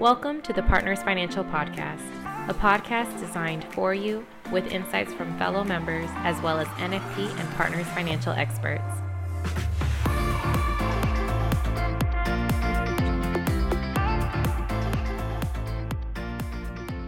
Welcome to the Partners Financial Podcast, a podcast designed for you with insights from fellow members as well as NFP and Partners Financial experts.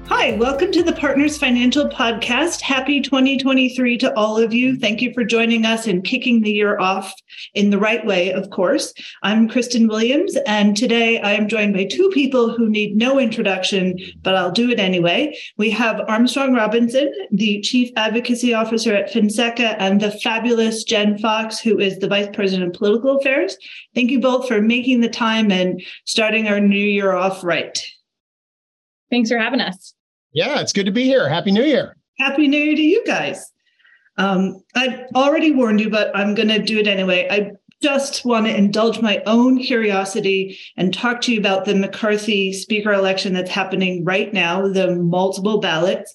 Hi, welcome to the Partners Financial Podcast. Happy 2023 to all of you. Thank you for joining us and kicking the year off in the right way, of course. I'm Kristen Williams, and today I am joined by two people who need no introduction, but I'll do it anyway. We have Armstrong Robinson, the Chief Advocacy Officer at Finseca, and the fabulous Jen Fox, who is the Vice President of Political Affairs. Thank you both for making the time and starting our new year off right. Thanks for having us. Yeah, it's good to be here. Happy New Year. Happy New Year to you guys. Um, I've already warned you, but I'm going to do it anyway. I just want to indulge my own curiosity and talk to you about the McCarthy speaker election that's happening right now, the multiple ballots.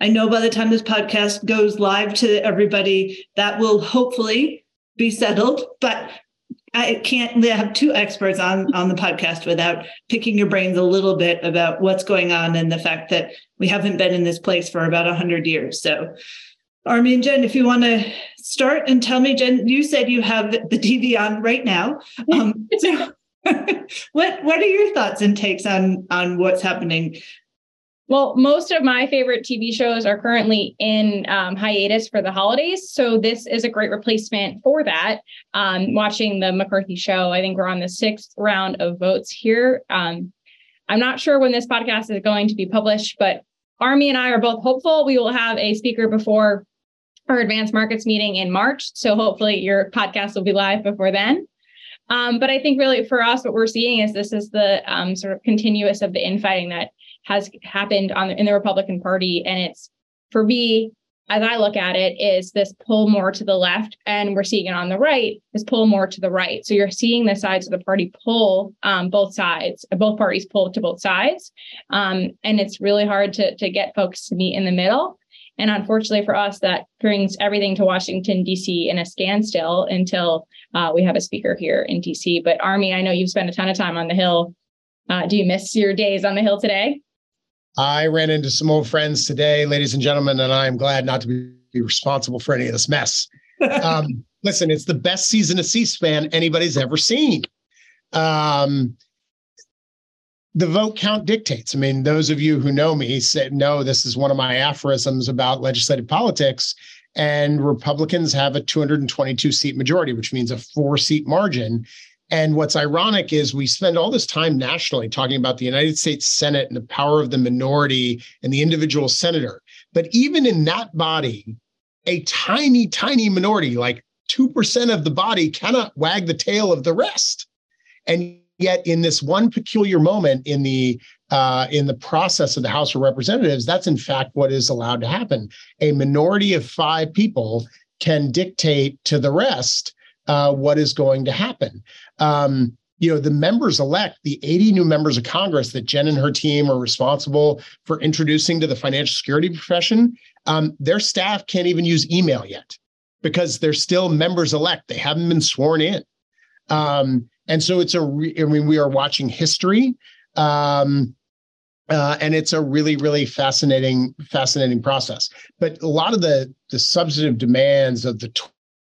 I know by the time this podcast goes live to everybody, that will hopefully be settled. But I can't have two experts on on the podcast without picking your brains a little bit about what's going on and the fact that we haven't been in this place for about 100 years. So, Army and Jen, if you want to start and tell me, Jen, you said you have the TV on right now. Um, so what what are your thoughts and takes on on what's happening well, most of my favorite TV shows are currently in um, hiatus for the holidays. So this is a great replacement for that. Um, watching the McCarthy show, I think we're on the sixth round of votes here. Um, I'm not sure when this podcast is going to be published, but Army and I are both hopeful we will have a speaker before our advanced markets meeting in March. So hopefully your podcast will be live before then. Um, but I think really for us, what we're seeing is this is the um, sort of continuous of the infighting that has happened on the, in the Republican Party, and it's for me as I look at it, is this pull more to the left, and we're seeing it on the right, is pull more to the right. So you're seeing the sides of the party pull um, both sides, both parties pull to both sides, um, and it's really hard to to get folks to meet in the middle. And unfortunately for us, that brings everything to Washington D.C. in a standstill until uh, we have a speaker here in D.C. But Army, I know you've spent a ton of time on the Hill. Uh, do you miss your days on the Hill today? I ran into some old friends today, ladies and gentlemen, and I'm glad not to be responsible for any of this mess. um, listen, it's the best season of C-SPAN anybody's ever seen. Um, the vote count dictates. I mean, those of you who know me said, no, this is one of my aphorisms about legislative politics. And Republicans have a 222 seat majority, which means a four seat margin. And what's ironic is we spend all this time nationally talking about the United States Senate and the power of the minority and the individual senator. But even in that body, a tiny, tiny minority, like 2% of the body, cannot wag the tail of the rest. And yet, in this one peculiar moment in the uh, in the process of the House of Representatives, that's in fact what is allowed to happen. A minority of five people can dictate to the rest uh, what is going to happen. Um, you know, the members elect, the 80 new members of Congress that Jen and her team are responsible for introducing to the financial security profession, um, their staff can't even use email yet because they're still members elect. They haven't been sworn in. Um, and so it's a, re- I mean, we are watching history. Um, uh, and it's a really, really fascinating, fascinating process. But a lot of the the substantive demands of the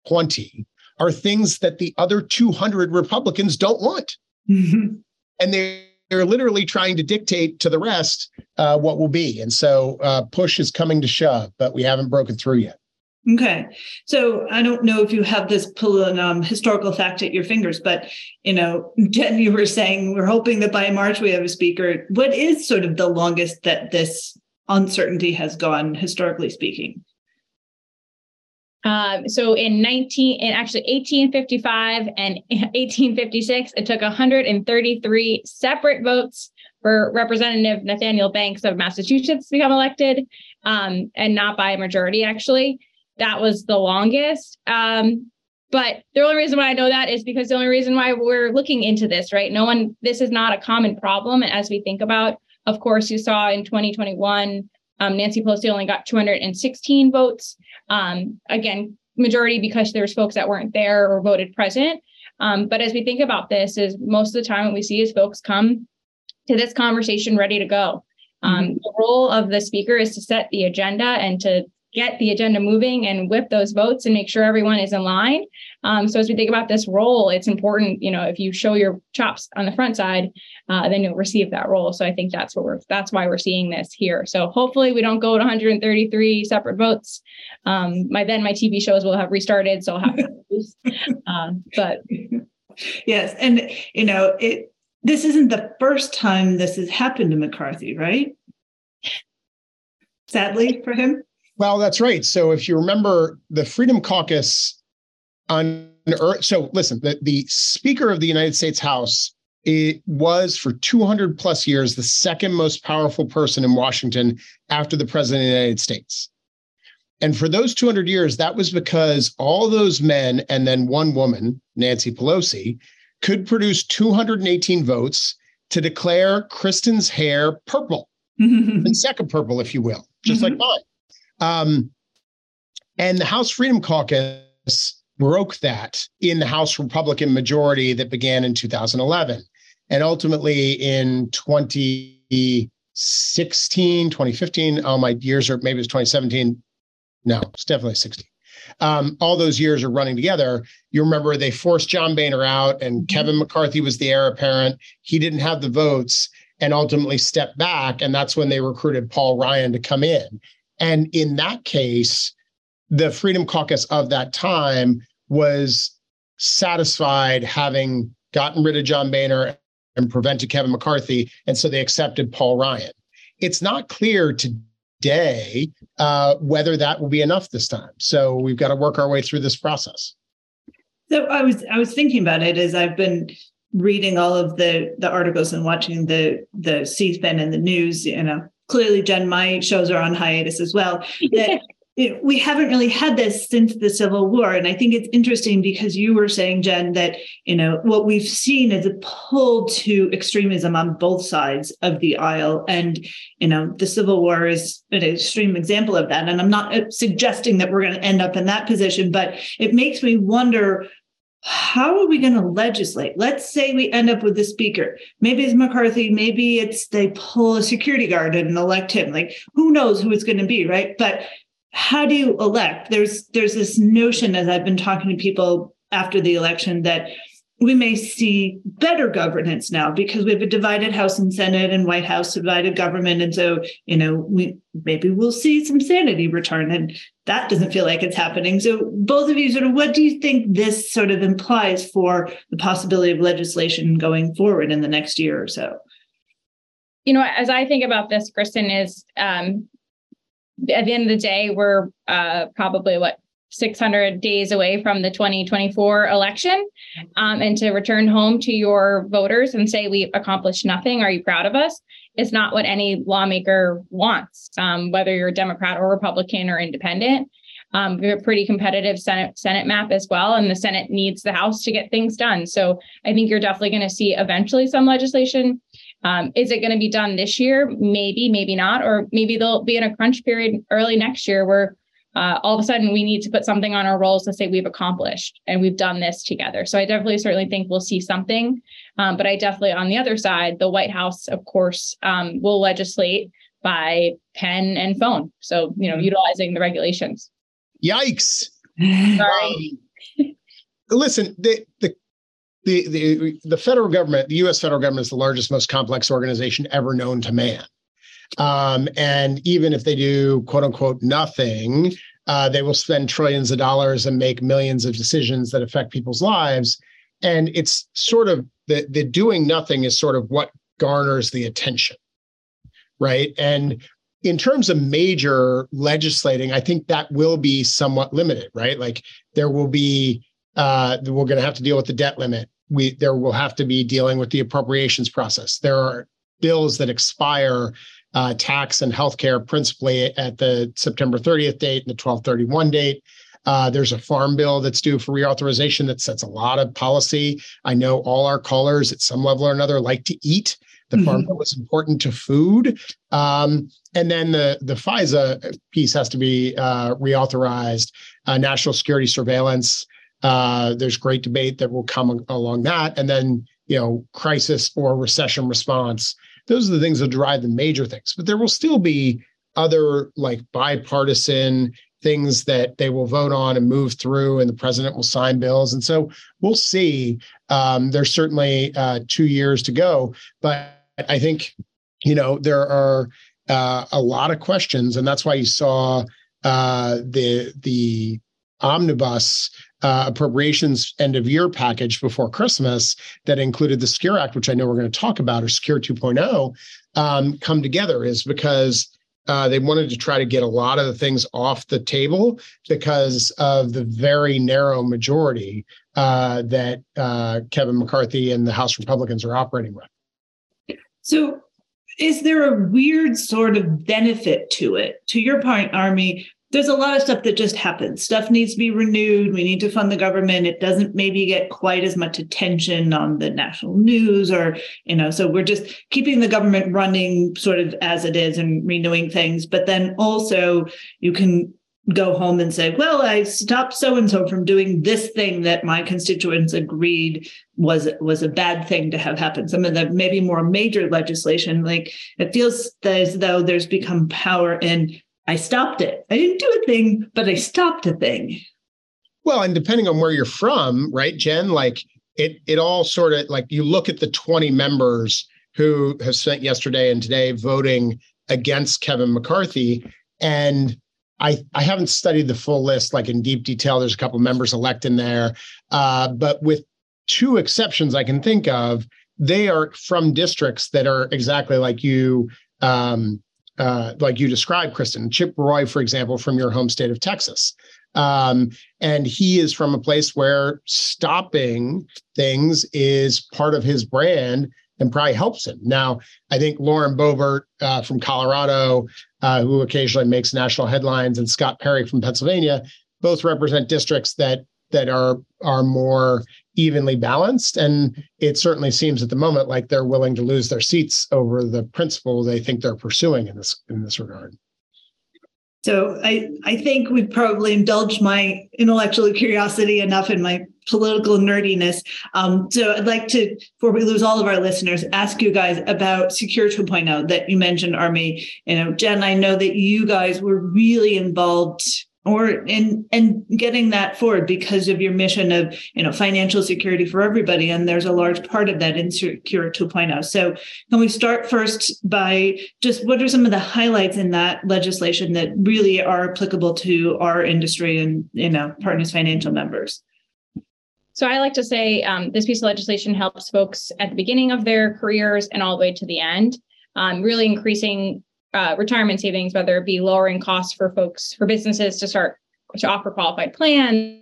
20 are things that the other 200 Republicans don't want. Mm-hmm. And they, they're literally trying to dictate to the rest uh, what will be. And so uh, push is coming to shove, but we haven't broken through yet. Okay. So I don't know if you have this um, historical fact at your fingers, but, you know, Jen, you were saying we're hoping that by March we have a speaker. What is sort of the longest that this uncertainty has gone, historically speaking? Um, so in 19, in actually 1855 and 1856, it took 133 separate votes for Representative Nathaniel Banks of Massachusetts to become elected, um, and not by a majority. Actually, that was the longest. Um, but the only reason why I know that is because the only reason why we're looking into this, right? No one, this is not a common problem And as we think about. Of course, you saw in 2021 um, Nancy Pelosi only got 216 votes. Um, again, majority because there's folks that weren't there or voted present. Um, but as we think about this, is most of the time what we see is folks come to this conversation ready to go. Um, mm-hmm. The role of the speaker is to set the agenda and to get the agenda moving and whip those votes and make sure everyone is in line. Um, so as we think about this role, it's important, you know, if you show your chops on the front side, uh, then you'll receive that role. So I think that's what we're that's why we're seeing this here. So hopefully we don't go to 133 separate votes. Um, my then my TV shows will have restarted, so I'll have to um, but yes, and you know it. This isn't the first time this has happened to McCarthy, right? Sadly for him. Well, that's right. So if you remember the Freedom Caucus on Earth, so listen, the, the Speaker of the United States House it was for 200 plus years the second most powerful person in Washington after the President of the United States. And for those 200 years, that was because all those men and then one woman, Nancy Pelosi, could produce 218 votes to declare Kristen's hair purple, and second purple, if you will, just mm-hmm. like mine. Um, and the House Freedom Caucus broke that in the House Republican majority that began in 2011. And ultimately in 2016, 2015, all my years, or maybe it was 2017. No, it's definitely 16. Um, all those years are running together. You remember they forced John Boehner out, and mm-hmm. Kevin McCarthy was the heir apparent. He didn't have the votes and ultimately stepped back. And that's when they recruited Paul Ryan to come in. And in that case, the Freedom Caucus of that time was satisfied having gotten rid of John Boehner and prevented Kevin McCarthy. And so they accepted Paul Ryan. It's not clear today uh, whether that will be enough this time. So we've got to work our way through this process. So I was I was thinking about it as I've been reading all of the the articles and watching the the C-SPAN and the news, you know, clearly, Jen, my shows are on hiatus as well. That it, we haven't really had this since the Civil War, and I think it's interesting because you were saying, Jen, that you know what we've seen is a pull to extremism on both sides of the aisle, and you know the Civil War is an extreme example of that. And I'm not uh, suggesting that we're going to end up in that position, but it makes me wonder how are we going to legislate? Let's say we end up with the speaker. Maybe it's McCarthy. Maybe it's they pull a security guard and elect him. Like who knows who it's going to be, right? But how do you elect? There's there's this notion as I've been talking to people after the election that we may see better governance now because we have a divided House and Senate and White House divided government. And so, you know, we maybe we'll see some sanity return. And that doesn't feel like it's happening. So both of you sort of what do you think this sort of implies for the possibility of legislation going forward in the next year or so? You know, as I think about this, Kristen, is um, at the end of the day, we're uh, probably what 600 days away from the 2024 election um, and to return home to your voters and say we've accomplished nothing are you proud of us is not what any lawmaker wants um, whether you're a democrat or republican or independent um, we have a pretty competitive senate senate map as well and the senate needs the house to get things done so i think you're definitely going to see eventually some legislation um, is it going to be done this year? Maybe, maybe not. Or maybe they'll be in a crunch period early next year where uh, all of a sudden we need to put something on our rolls to say we've accomplished and we've done this together. So I definitely certainly think we'll see something. Um, but I definitely, on the other side, the White House, of course, um, will legislate by pen and phone. So, you know, mm-hmm. utilizing the regulations. Yikes. Sorry. Um, listen, the, the the, the the federal government, the U.S. federal government, is the largest, most complex organization ever known to man. Um, and even if they do quote unquote nothing, uh, they will spend trillions of dollars and make millions of decisions that affect people's lives. And it's sort of the, the doing nothing is sort of what garners the attention. Right. And in terms of major legislating, I think that will be somewhat limited, right? Like there will be, uh, we're going to have to deal with the debt limit. We there will have to be dealing with the appropriations process. There are bills that expire uh, tax and healthcare principally at the September 30th date and the 1231 date. Uh, there's a farm bill that's due for reauthorization that sets a lot of policy. I know all our callers at some level or another like to eat. The mm-hmm. farm bill is important to food. Um, and then the, the FISA piece has to be uh, reauthorized, uh, national security surveillance. Uh, there's great debate that will come along that. And then, you know, crisis or recession response Those are the things that drive the major things. But there will still be other like bipartisan things that they will vote on and move through, and the president will sign bills. And so we'll see. Um, there's certainly uh, two years to go, but I think you know there are uh, a lot of questions, and that's why you saw uh, the the omnibus uh, appropriations end of year package before Christmas that included the Secure Act, which I know we're going to talk about, or Secure 2.0, um, come together is because uh, they wanted to try to get a lot of the things off the table because of the very narrow majority uh, that uh, Kevin McCarthy and the House Republicans are operating with. So, is there a weird sort of benefit to it? To your point, Army, there's a lot of stuff that just happens. Stuff needs to be renewed. We need to fund the government. It doesn't maybe get quite as much attention on the national news or, you know, so we're just keeping the government running sort of as it is and renewing things. But then also you can go home and say, well, I stopped so and so from doing this thing that my constituents agreed was was a bad thing to have happen. Some of the maybe more major legislation, like it feels as though there's become power in I stopped it. I didn't do a thing, but I stopped a thing. Well, and depending on where you're from, right, Jen, like it it all sort of like you look at the 20 members who have spent yesterday and today voting against Kevin McCarthy and I, I haven't studied the full list like in deep detail. There's a couple members elect in there, uh, but with two exceptions I can think of, they are from districts that are exactly like you um, uh, like you described, Kristen. Chip Roy, for example, from your home state of Texas. Um, and he is from a place where stopping things is part of his brand and probably helps him. Now, I think Lauren Boebert uh, from Colorado, uh, who occasionally makes national headlines, and Scott Perry from Pennsylvania, both represent districts that that are are more evenly balanced. And it certainly seems at the moment like they're willing to lose their seats over the principle they think they're pursuing in this in this regard. So I, I think we've probably indulged my intellectual curiosity enough in my political nerdiness. Um, so I'd like to, before we lose all of our listeners, ask you guys about Secure 2.0 that you mentioned, Army. You know, Jen, I know that you guys were really involved or in and getting that forward because of your mission of you know financial security for everybody and there's a large part of that in secure 2.0 so can we start first by just what are some of the highlights in that legislation that really are applicable to our industry and you know partners financial members? So I like to say um, this piece of legislation helps folks at the beginning of their careers and all the way to the end, um, really increasing uh, retirement savings, whether it be lowering costs for folks, for businesses to start to offer qualified plans,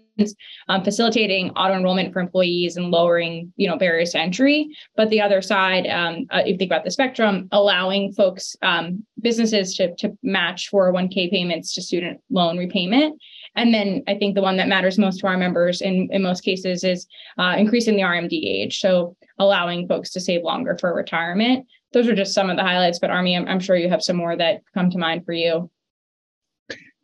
um, facilitating auto enrollment for employees and lowering, you know, barriers to entry. But the other side, um, uh, if you think about the spectrum, allowing folks, um, businesses to, to match 401k payments to student loan repayment. And then I think the one that matters most to our members in, in most cases is uh, increasing the RMD age. So allowing folks to save longer for retirement those are just some of the highlights. But Army, I'm, I'm sure you have some more that come to mind for you.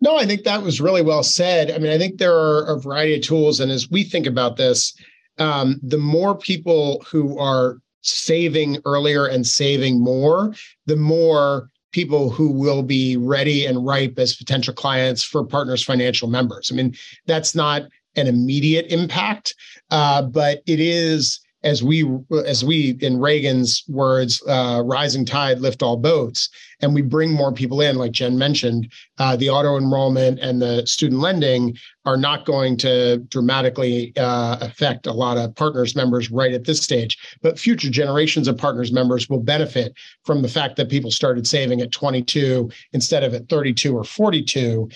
No, I think that was really well said. I mean, I think there are a variety of tools, and as we think about this, um, the more people who are saving earlier and saving more, the more people who will be ready and ripe as potential clients for partners financial members. I mean, that's not an immediate impact, uh, but it is as we as we in Reagan's words, uh, rising tide lift all boats, and we bring more people in, like Jen mentioned, uh, the auto enrollment and the student lending are not going to dramatically uh, affect a lot of partners members right at this stage, but future generations of partners members will benefit from the fact that people started saving at 22 instead of at 32 or 42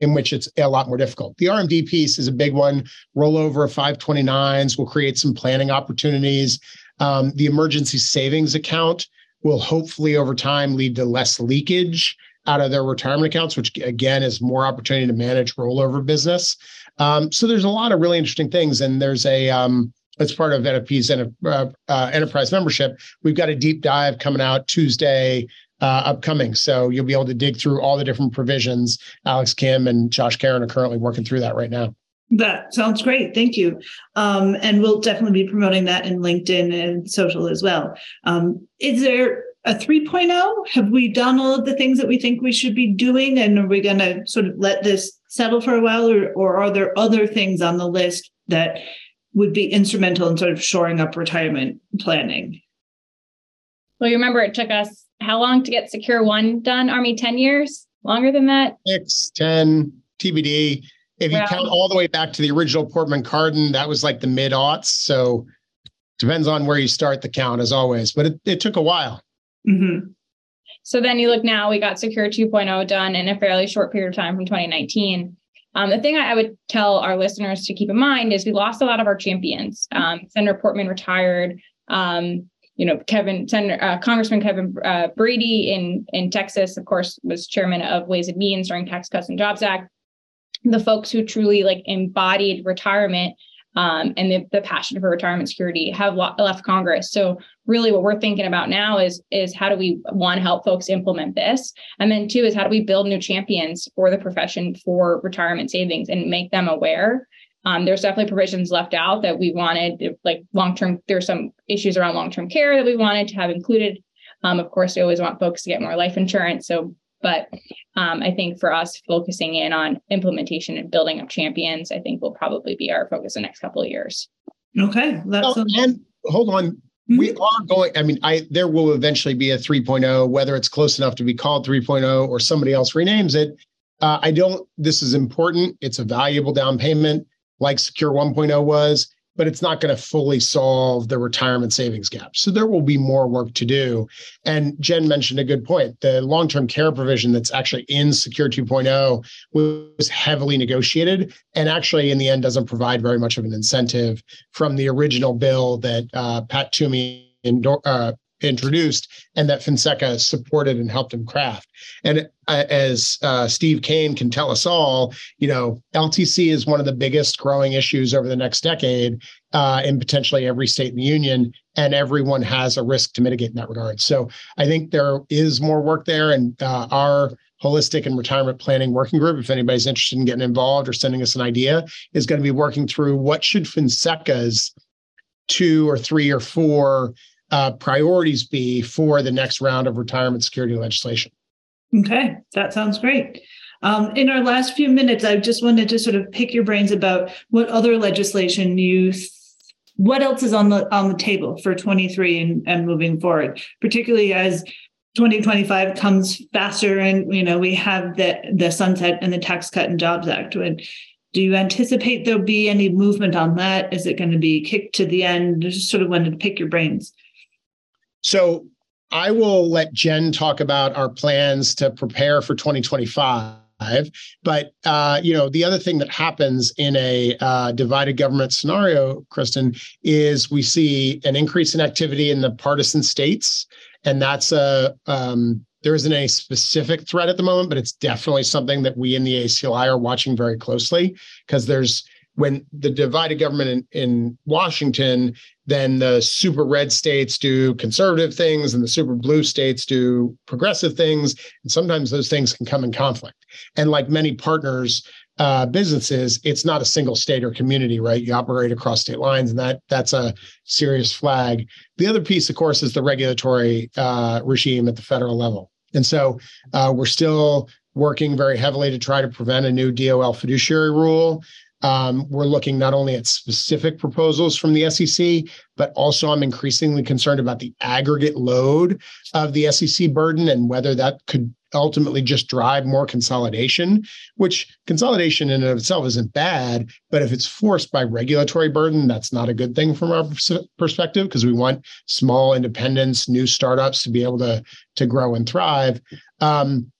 in which it's a lot more difficult. The RMD piece is a big one. Rollover of 529s will create some planning opportunities. Um, the emergency savings account will hopefully over time lead to less leakage out of their retirement accounts, which again is more opportunity to manage rollover business. Um, so there's a lot of really interesting things, and there's a um, part of NFP's uh, uh, enterprise membership, we've got a deep dive coming out Tuesday uh, upcoming. So you'll be able to dig through all the different provisions. Alex Kim and Josh Karen are currently working through that right now. That sounds great. Thank you. Um, and we'll definitely be promoting that in LinkedIn and social as well. Um, is there a 3.0? Have we done all of the things that we think we should be doing? And are we going to sort of let this settle for a while? Or, or are there other things on the list that would be instrumental in sort of shoring up retirement planning? Well, you remember it took us how long to get Secure One done, Army? 10 years? Longer than that? Six, 10, TBD. If you count all the way back to the original Portman Cardin, that was like the mid aughts. So depends on where you start the count, as always. But it, it took a while. Mm-hmm. So then you look now, we got Secure 2.0 done in a fairly short period of time from 2019. Um, the thing I, I, would tell our listeners to keep in mind is we lost a lot of our champions. Um, Senator Portman retired. Um, you know, Kevin, Senator, uh, Congressman Kevin uh, Brady in in Texas, of course, was chairman of Ways and Means during Tax Cuts and Jobs Act. The folks who truly like embodied retirement um, and the, the passion for retirement security have left Congress. So really what we're thinking about now is is how do we one help folks implement this and then two is how do we build new champions for the profession for retirement savings and make them aware um, there's definitely provisions left out that we wanted like long-term there's some issues around long-term care that we wanted to have included. Um, of course we always want folks to get more life insurance so but um, i think for us focusing in on implementation and building up champions i think will probably be our focus the next couple of years. Okay that's oh, and hold on. We mm-hmm. are going i mean i there will eventually be a 3.0 whether it's close enough to be called 3.0 or somebody else renames it. Uh, i don't this is important. It's a valuable down payment like secure 1.0 was but it's not going to fully solve the retirement savings gap. So there will be more work to do. And Jen mentioned a good point. The long term care provision that's actually in Secure 2.0 was heavily negotiated and actually, in the end, doesn't provide very much of an incentive from the original bill that uh, Pat Toomey uh, introduced and that Finseca supported and helped him craft. And uh, as uh, Steve Kane can tell us all, you know, LTC is one of the biggest growing issues over the next decade uh, in potentially every state in the union, and everyone has a risk to mitigate in that regard. So I think there is more work there, and uh, our holistic and retirement planning working group if anybody's interested in getting involved or sending us an idea is going to be working through what should Finseca's two or three or four uh, priorities be for the next round of retirement security legislation? Okay, that sounds great. Um, in our last few minutes, I just wanted to sort of pick your brains about what other legislation you, what else is on the on the table for 23 and, and moving forward, particularly as 2025 comes faster, and you know we have the the sunset and the Tax Cut and Jobs Act. And do you anticipate there'll be any movement on that? Is it going to be kicked to the end? Just sort of wanted to pick your brains. So I will let Jen talk about our plans to prepare for 2025. But uh, you know, the other thing that happens in a uh, divided government scenario, Kristen, is we see an increase in activity in the partisan states, and that's a um, there isn't a specific threat at the moment, but it's definitely something that we in the ACLI are watching very closely because there's when the divided government in, in Washington, then the super red states do conservative things and the super blue states do progressive things. And sometimes those things can come in conflict. And like many partners, uh, businesses, it's not a single state or community, right? You operate across state lines, and that that's a serious flag. The other piece, of course, is the regulatory uh, regime at the federal level. And so uh, we're still working very heavily to try to prevent a new DOL fiduciary rule. Um, we're looking not only at specific proposals from the SEC, but also I'm increasingly concerned about the aggregate load of the SEC burden and whether that could ultimately just drive more consolidation, which consolidation in and of itself isn't bad, but if it's forced by regulatory burden, that's not a good thing from our perspective because we want small independents, new startups to be able to, to grow and thrive. Um,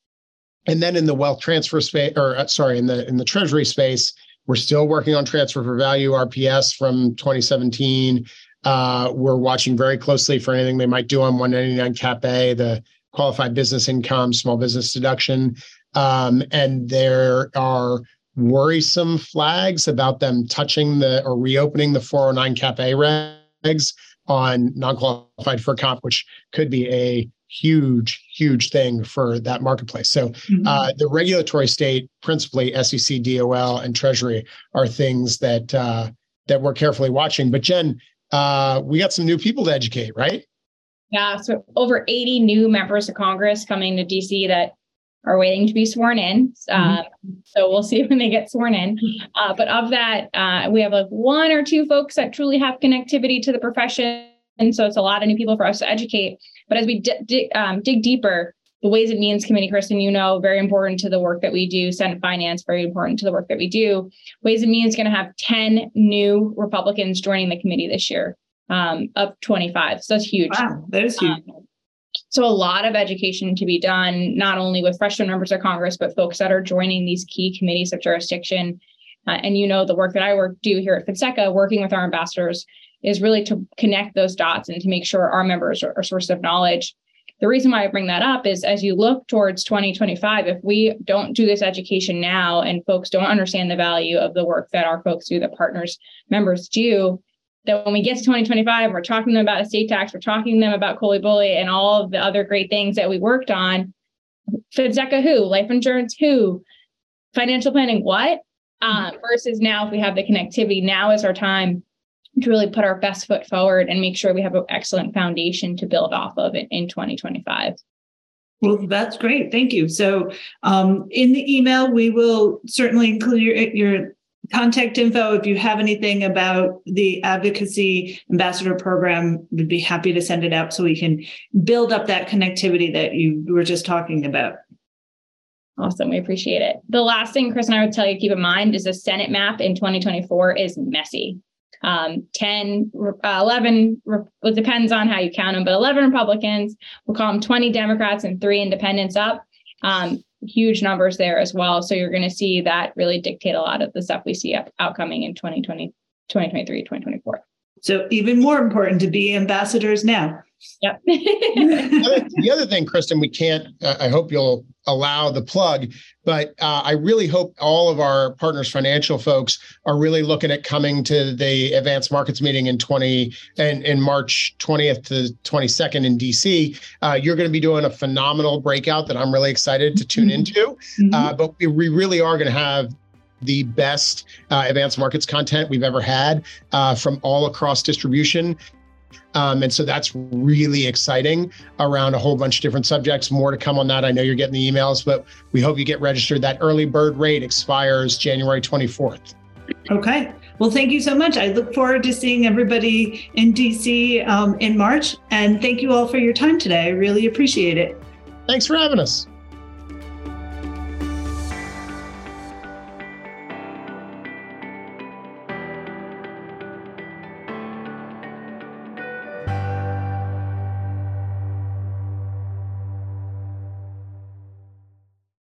and then in the wealth transfer space, or uh, sorry, in the in the treasury space, we're still working on transfer for value RPS from 2017. Uh, we're watching very closely for anything they might do on 199 Cap A, the qualified business income, small business deduction. Um, and there are worrisome flags about them touching the or reopening the 409 Cap A regs on non-qualified for comp, which could be a huge, huge thing for that marketplace. So mm-hmm. uh, the regulatory state, principally SEC, DOL, and Treasury, are things that uh, that we're carefully watching. But Jen, uh, we got some new people to educate, right? Yeah, so over 80 new members of Congress coming to DC that are waiting to be sworn in. Mm-hmm. Um, so we'll see when they get sworn in. Uh, but of that, uh, we have like one or two folks that truly have connectivity to the profession. And so it's a lot of new people for us to educate. But as we di- di- um, dig deeper, the Ways and Means Committee, Kristen, you know, very important to the work that we do. Senate Finance, very important to the work that we do. Ways and Means going to have 10 new Republicans joining the committee this year, um, up 25. So that's huge. Wow, that is huge. Um, so a lot of education to be done, not only with freshman members of Congress, but folks that are joining these key committees of jurisdiction. Uh, and you know, the work that I work do here at Finseca, working with our ambassadors, is really to connect those dots and to make sure our members are a source of knowledge. The reason why I bring that up is as you look towards 2025, if we don't do this education now and folks don't understand the value of the work that our folks do, that partners members do, that when we get to 2025, we're talking to them about estate tax, we're talking to them about COLI BOLI and all of the other great things that we worked on. Finseca who? Life insurance who? Financial planning what? Uh, versus now, if we have the connectivity, now is our time to really put our best foot forward and make sure we have an excellent foundation to build off of it in 2025. Well, that's great. Thank you. So, um, in the email, we will certainly include your, your contact info. If you have anything about the advocacy ambassador program, we'd be happy to send it out so we can build up that connectivity that you were just talking about. Awesome. We appreciate it. The last thing Chris and I would tell you to keep in mind is the Senate map in 2024 is messy. Um, 10, uh, 11, it depends on how you count them, but 11 Republicans, we'll call them 20 Democrats and three independents up. Um, huge numbers there as well. So you're going to see that really dictate a lot of the stuff we see up, outcoming in 2020, 2023, 2024. So even more important to be ambassadors now. Yep. the, other, the, other, thing, Kristen, we can't, uh, I hope you'll allow the plug, but uh, I really hope all of our partners financial folks are really looking at coming to the advanced markets meeting in 20 and in March 20th to 22nd in DC. Uh, you're going to be doing a phenomenal breakout that I'm really excited to tune mm-hmm. into. Mm-hmm. Uh, but we, we really are going to have the best uh, advanced markets content we've ever had uh, from all across distribution. Um, and so that's really exciting around a whole bunch of different subjects. More to come on that. I know you're getting the emails, but we hope you get registered. That early bird rate expires January 24th. Okay. Well, thank you so much. I look forward to seeing everybody in DC um, in March. And thank you all for your time today. I really appreciate it. Thanks for having us.